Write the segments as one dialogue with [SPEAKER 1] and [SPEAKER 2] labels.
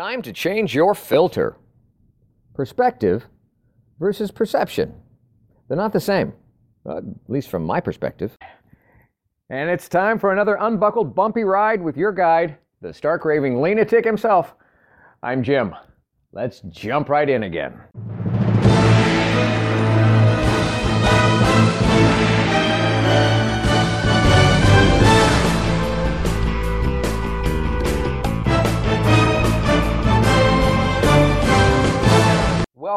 [SPEAKER 1] time to change your filter. Perspective versus perception. They're not the same, uh, at least from my perspective. And it's time for another unbuckled, bumpy ride with your guide, the stark raving lunatic himself. I'm Jim. Let's jump right in again.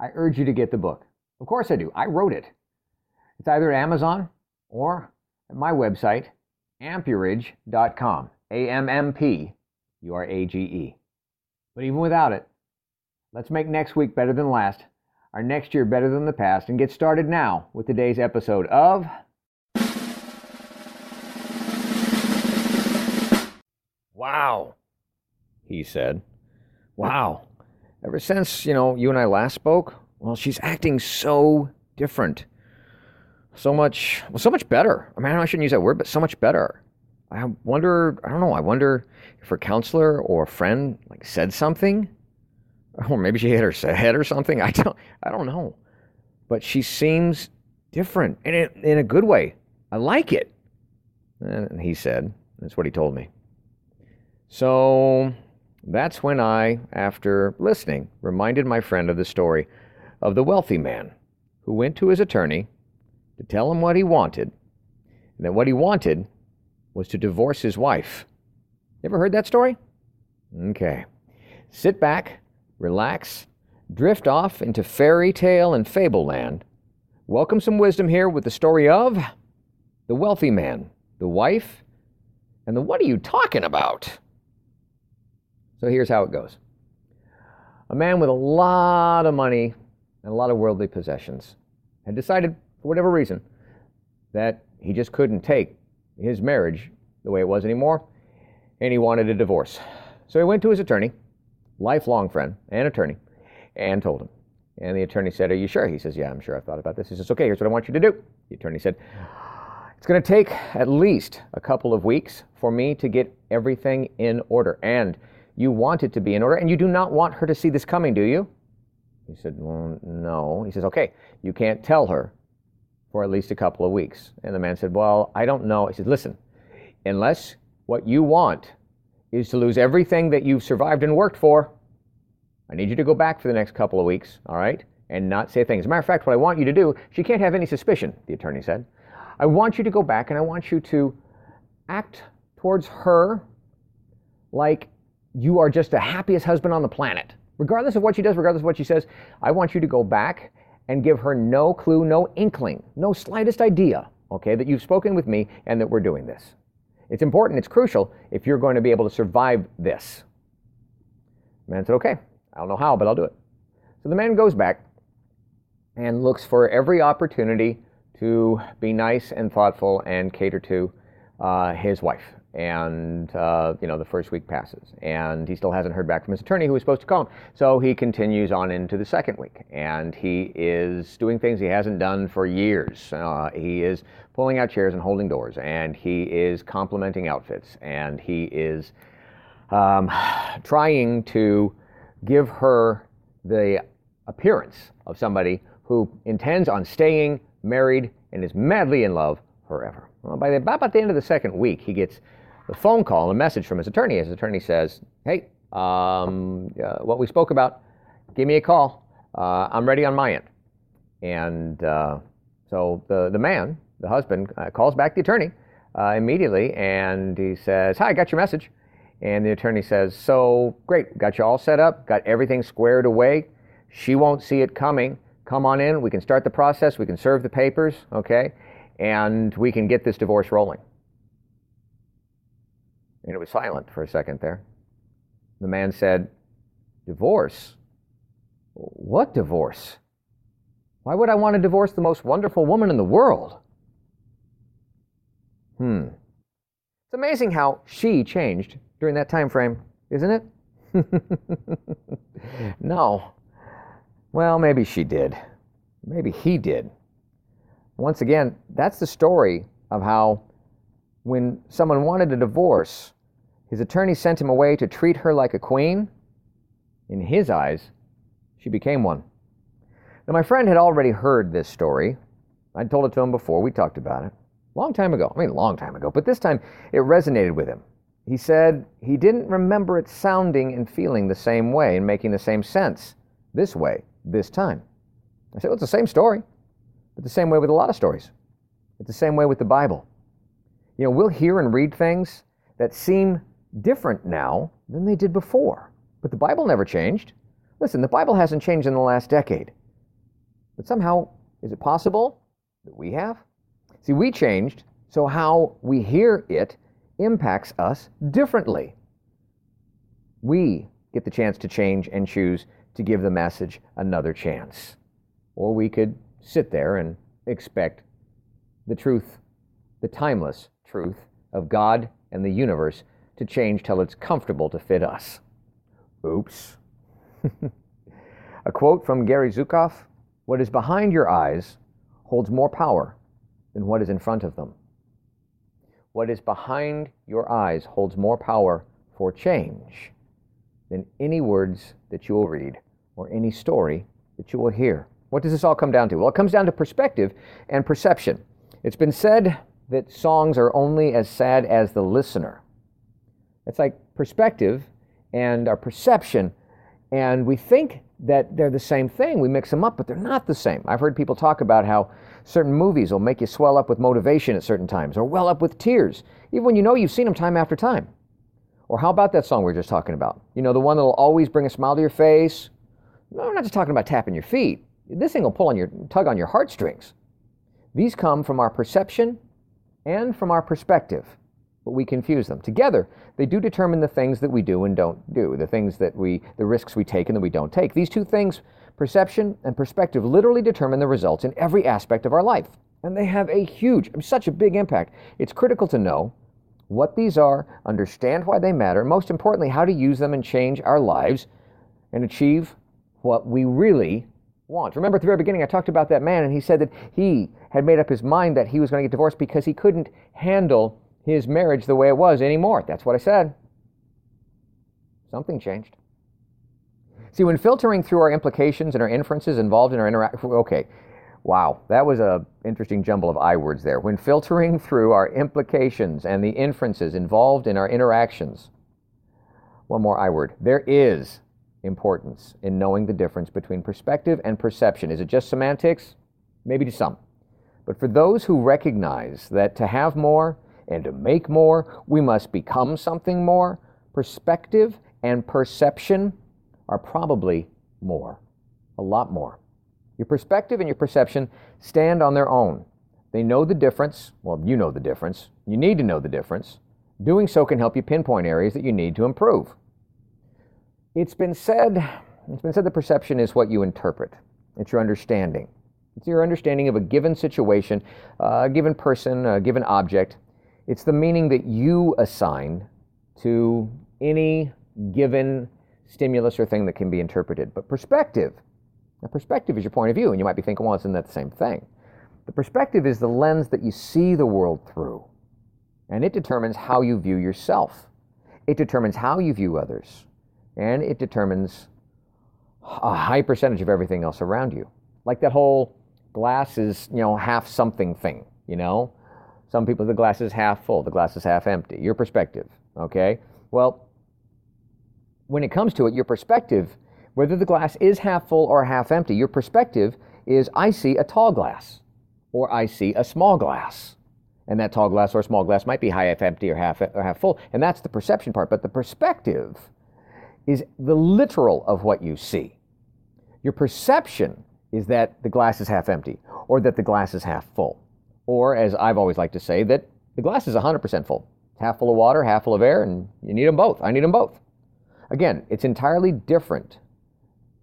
[SPEAKER 1] I urge you to get the book. Of course I do. I wrote it. It's either at Amazon or at my website, ammpurage.com. A M M P U R A G E. But even without it, let's make next week better than last, our next year better than the past, and get started now with today's episode of. Wow, he said. Wow. Ever since, you know, you and I last spoke, well, she's acting so different. So much, well, so much better. I mean, I shouldn't use that word, but so much better. I wonder, I don't know, I wonder if her counselor or friend like said something, or maybe she hit her head or something. I don't, I don't know. But she seems different, and in, in a good way. I like it. And he said, that's what he told me. So that's when I, after listening, reminded my friend of the story of the wealthy man who went to his attorney to tell him what he wanted, and that what he wanted was to divorce his wife. Ever heard that story? Okay. Sit back, relax, drift off into fairy tale and fable land. Welcome some wisdom here with the story of the wealthy man, the wife, and the what are you talking about? So here's how it goes a man with a lot of money and a lot of worldly possessions had decided, for whatever reason, that he just couldn't take his marriage the way it was anymore, and he wanted a divorce. So he went to his attorney, lifelong friend and attorney, and told him. And the attorney said, Are you sure? He says, Yeah, I'm sure. I've thought about this. He says, Okay, here's what I want you to do. The attorney said, It's going to take at least a couple of weeks for me to get everything in order. And you want it to be in order, and you do not want her to see this coming, do you? He said, Well, no. He says, Okay, you can't tell her for at least a couple of weeks. And the man said, Well, I don't know. He said, Listen, unless what you want is to lose everything that you've survived and worked for, I need you to go back for the next couple of weeks, all right? And not say things. As a matter of fact, what I want you to do, she can't have any suspicion, the attorney said. I want you to go back and I want you to act towards her like you are just the happiest husband on the planet. Regardless of what she does, regardless of what she says, I want you to go back and give her no clue, no inkling, no slightest idea, okay, that you've spoken with me and that we're doing this. It's important, it's crucial if you're going to be able to survive this. The man said, okay, I don't know how, but I'll do it. So the man goes back and looks for every opportunity to be nice and thoughtful and cater to uh, his wife and uh, you know the first week passes. And he still hasn't heard back from his attorney who was supposed to call him. So he continues on into the second week. And he is doing things he hasn't done for years. Uh, he is pulling out chairs and holding doors. And he is complimenting outfits. And he is um, trying to give her the appearance of somebody who intends on staying married and is madly in love forever. Well, by the, about the end of the second week, he gets a phone call, a message from his attorney. His attorney says, "Hey, um, uh, what we spoke about, give me a call. Uh, I'm ready on my end." And uh, so the the man, the husband, uh, calls back the attorney uh, immediately, and he says, "Hi, I got your message." And the attorney says, "So great, got you all set up, got everything squared away. She won't see it coming. Come on in. We can start the process. We can serve the papers, okay, and we can get this divorce rolling." And it was silent for a second there. The man said, Divorce? What divorce? Why would I want to divorce the most wonderful woman in the world? Hmm. It's amazing how she changed during that time frame, isn't it? no. Well, maybe she did. Maybe he did. Once again, that's the story of how when someone wanted a divorce, his attorney sent him away to treat her like a queen. In his eyes, she became one. Now, my friend had already heard this story. I'd told it to him before. We talked about it. Long time ago. I mean, a long time ago. But this time, it resonated with him. He said he didn't remember it sounding and feeling the same way and making the same sense this way, this time. I said, well, it's the same story, but the same way with a lot of stories. It's the same way with the Bible. You know, we'll hear and read things that seem different now than they did before, but the Bible never changed. Listen, the Bible hasn't changed in the last decade. But somehow, is it possible that we have? See, we changed, so how we hear it impacts us differently. We get the chance to change and choose to give the message another chance. Or we could sit there and expect the truth, the timeless truth of God and the universe to change till it's comfortable to fit us. Oops. A quote from Gary Zukav What is behind your eyes holds more power than what is in front of them. What is behind your eyes holds more power for change than any words that you will read or any story that you will hear. What does this all come down to? Well, it comes down to perspective and perception. It's been said that songs are only as sad as the listener. It's like perspective and our perception, and we think that they're the same thing. We mix them up, but they're not the same. I've heard people talk about how certain movies will make you swell up with motivation at certain times or well up with tears, even when you know you've seen them time after time. Or how about that song we were just talking about? You know, the one that'll always bring a smile to your face. No, I'm not just talking about tapping your feet. This thing will pull on your tug on your heartstrings. These come from our perception and from our perspective but we confuse them. Together, they do determine the things that we do and don't do, the things that we, the risks we take and that we don't take. These two things, perception and perspective, literally determine the results in every aspect of our life. And they have a huge, such a big impact. It's critical to know what these are, understand why they matter, and most importantly, how to use them and change our lives and achieve what we really want. Remember at the very beginning, I talked about that man, and he said that he had made up his mind that he was going to get divorced because he couldn't handle his marriage the way it was anymore. That's what I said. Something changed. See, when filtering through our implications and our inferences involved in our interaction, okay, wow, that was a interesting jumble of I words there. When filtering through our implications and the inferences involved in our interactions, one more I word. There is importance in knowing the difference between perspective and perception. Is it just semantics? Maybe to some. But for those who recognize that to have more and to make more, we must become something more. Perspective and perception are probably more, a lot more. Your perspective and your perception stand on their own. They know the difference. Well, you know the difference. You need to know the difference. Doing so can help you pinpoint areas that you need to improve. It's been said, it's been said that perception is what you interpret. It's your understanding. It's your understanding of a given situation, a given person, a given object, it's the meaning that you assign to any given stimulus or thing that can be interpreted. But perspective, now perspective is your point of view, and you might be thinking, well, isn't that the same thing? The perspective is the lens that you see the world through, and it determines how you view yourself. It determines how you view others, and it determines a high percentage of everything else around you. Like that whole glass is, you know, half something thing, you know? Some people, the glass is half full, the glass is half empty. Your perspective, okay? Well, when it comes to it, your perspective, whether the glass is half full or half empty, your perspective is I see a tall glass or I see a small glass. And that tall glass or small glass might be half empty or half, or half full. And that's the perception part. But the perspective is the literal of what you see. Your perception is that the glass is half empty or that the glass is half full. Or, as I've always liked to say, that the glass is 100% full. It's half full of water, half full of air, and you need them both. I need them both. Again, it's entirely different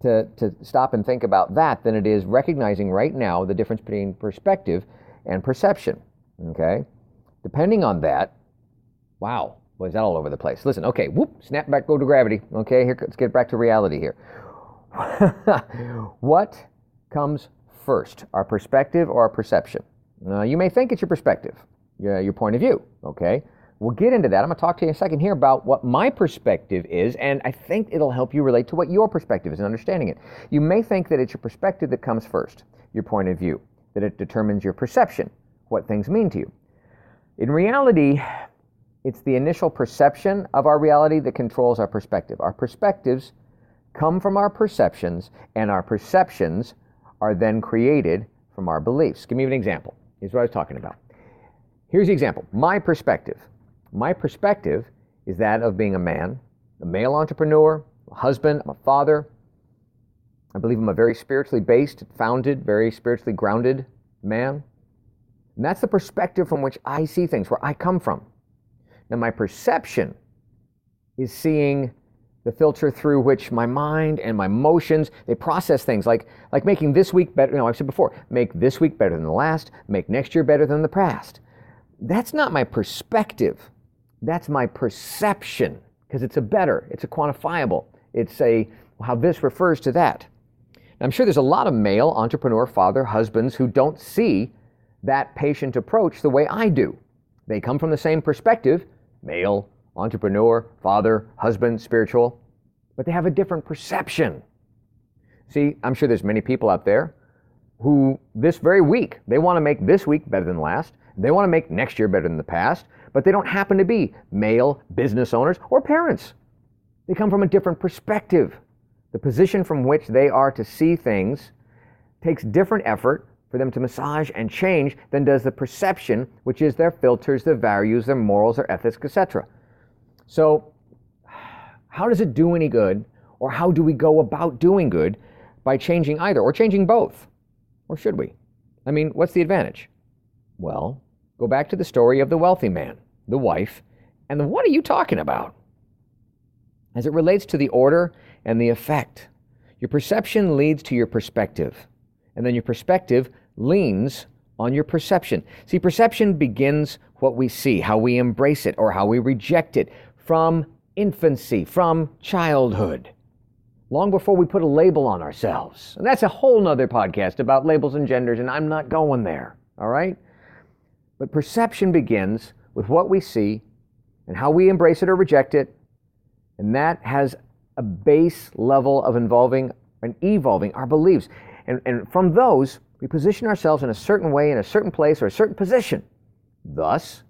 [SPEAKER 1] to, to stop and think about that than it is recognizing right now the difference between perspective and perception. Okay? Depending on that, wow, was that all over the place? Listen, okay, whoop, snap back, go to gravity. Okay, here, let's get back to reality here. what comes first, our perspective or our perception? Now, you may think it's your perspective, your, your point of view, okay? We'll get into that. I'm going to talk to you in a second here about what my perspective is, and I think it'll help you relate to what your perspective is and understanding it. You may think that it's your perspective that comes first, your point of view, that it determines your perception, what things mean to you. In reality, it's the initial perception of our reality that controls our perspective. Our perspectives come from our perceptions, and our perceptions are then created from our beliefs. Give me an example. Here's what I was talking about. Here's the example. My perspective. My perspective is that of being a man, a male entrepreneur, a husband, I'm a father. I believe I'm a very spiritually based, founded, very spiritually grounded man. And that's the perspective from which I see things, where I come from. Now, my perception is seeing the filter through which my mind and my emotions they process things. Like like making this week better you know i've said before make this week better than the last make next year better than the past. That's not my perspective. That's my perception because it's a better it's a quantifiable. It's a how this refers to that. I'm sure there's a lot of male entrepreneur father husbands who don't see that patient approach the way i do. They come from the same perspective male entrepreneur, father, husband, spiritual, but they have a different perception. See, I'm sure there's many people out there who this very week, they want to make this week better than last. They want to make next year better than the past, but they don't happen to be male business owners or parents. They come from a different perspective. The position from which they are to see things takes different effort for them to massage and change than does the perception, which is their filters, their values, their morals, their ethics, etc. So, how does it do any good, or how do we go about doing good by changing either, or changing both? Or should we? I mean, what's the advantage? Well, go back to the story of the wealthy man, the wife, and the what are you talking about? As it relates to the order and the effect, your perception leads to your perspective, and then your perspective leans on your perception. See, perception begins what we see, how we embrace it or how we reject it from infancy, from childhood, long before we put a label on ourselves. And that's a whole nother podcast about labels and genders, and I'm not going there, all right? But perception begins with what we see and how we embrace it or reject it, and that has a base level of involving and evolving our beliefs. And, and from those, we position ourselves in a certain way, in a certain place, or a certain position. Thus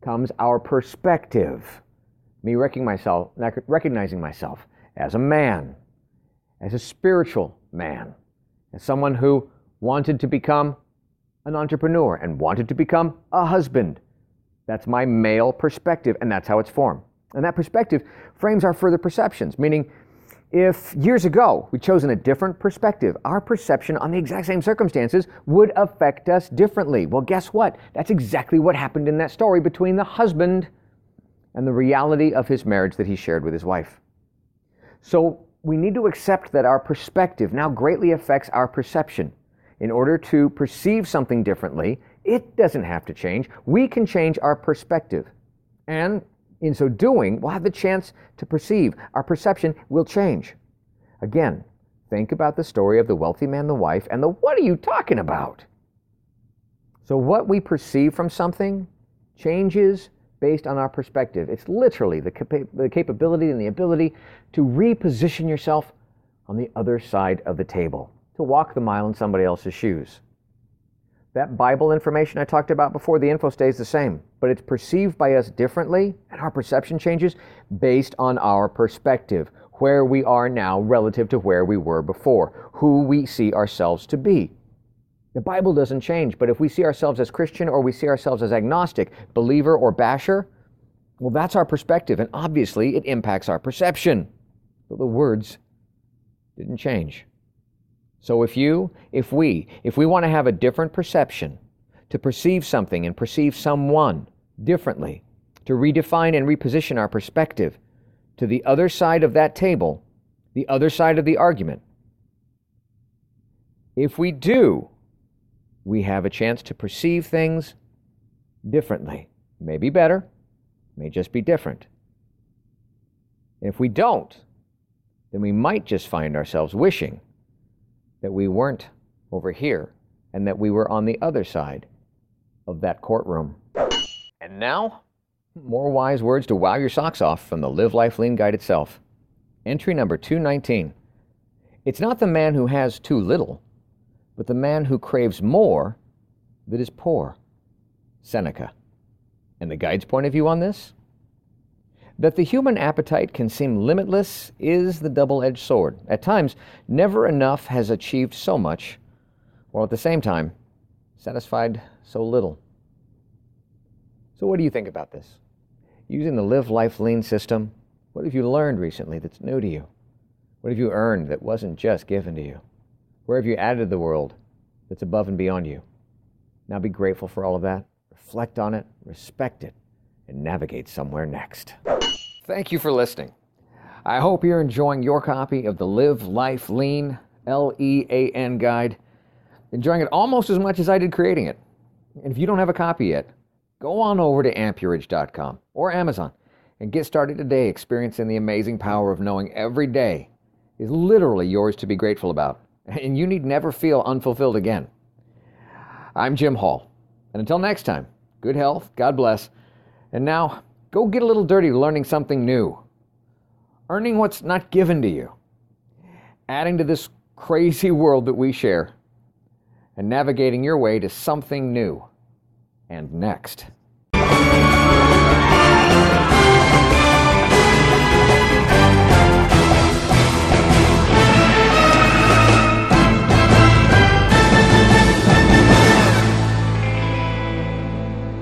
[SPEAKER 1] comes our perspective. Me myself, recognizing myself as a man, as a spiritual man, as someone who wanted to become an entrepreneur and wanted to become a husband. That's my male perspective, and that's how it's formed. And that perspective frames our further perceptions, meaning if years ago we'd chosen a different perspective, our perception on the exact same circumstances would affect us differently. Well, guess what? That's exactly what happened in that story between the husband and the reality of his marriage that he shared with his wife. So we need to accept that our perspective now greatly affects our perception. In order to perceive something differently, it doesn't have to change. We can change our perspective. And in so doing, we'll have the chance to perceive. Our perception will change. Again, think about the story of the wealthy man, the wife, and the what are you talking about? So, what we perceive from something changes based on our perspective. It's literally the, the capability and the ability to reposition yourself on the other side of the table, to walk the mile in somebody else's shoes. That Bible information I talked about before, the info stays the same, but it's perceived by us differently, and our perception changes based on our perspective, where we are now relative to where we were before, who we see ourselves to be. The Bible doesn't change, but if we see ourselves as Christian or we see ourselves as agnostic, believer or basher, well, that's our perspective, and obviously it impacts our perception. But the words didn't change. So if you, if we, if we want to have a different perception, to perceive something and perceive someone differently, to redefine and reposition our perspective, to the other side of that table, the other side of the argument? If we do, we have a chance to perceive things differently. Maybe better, may just be different. If we don't, then we might just find ourselves wishing that we weren't over here and that we were on the other side of that courtroom. And now, more wise words to wow your socks off from the Live Life Lean Guide itself. Entry number 219. It's not the man who has too little, but the man who craves more that is poor. Seneca. And the guide's point of view on this? That the human appetite can seem limitless is the double edged sword. At times, never enough has achieved so much, while at the same time, satisfied so little. So, what do you think about this? Using the Live Life Lean system, what have you learned recently that's new to you? What have you earned that wasn't just given to you? Where have you added the world that's above and beyond you? Now be grateful for all of that, reflect on it, respect it, and navigate somewhere next. Thank you for listening. I hope you're enjoying your copy of the Live Life Lean L E A N guide, enjoying it almost as much as I did creating it. And if you don't have a copy yet, go on over to ammpurage.com or Amazon and get started today experiencing the amazing power of knowing every day is literally yours to be grateful about, and you need never feel unfulfilled again. I'm Jim Hall, and until next time, good health, God bless, and now go get a little dirty learning something new, earning what's not given to you, adding to this crazy world that we share, and navigating your way to something new. And next.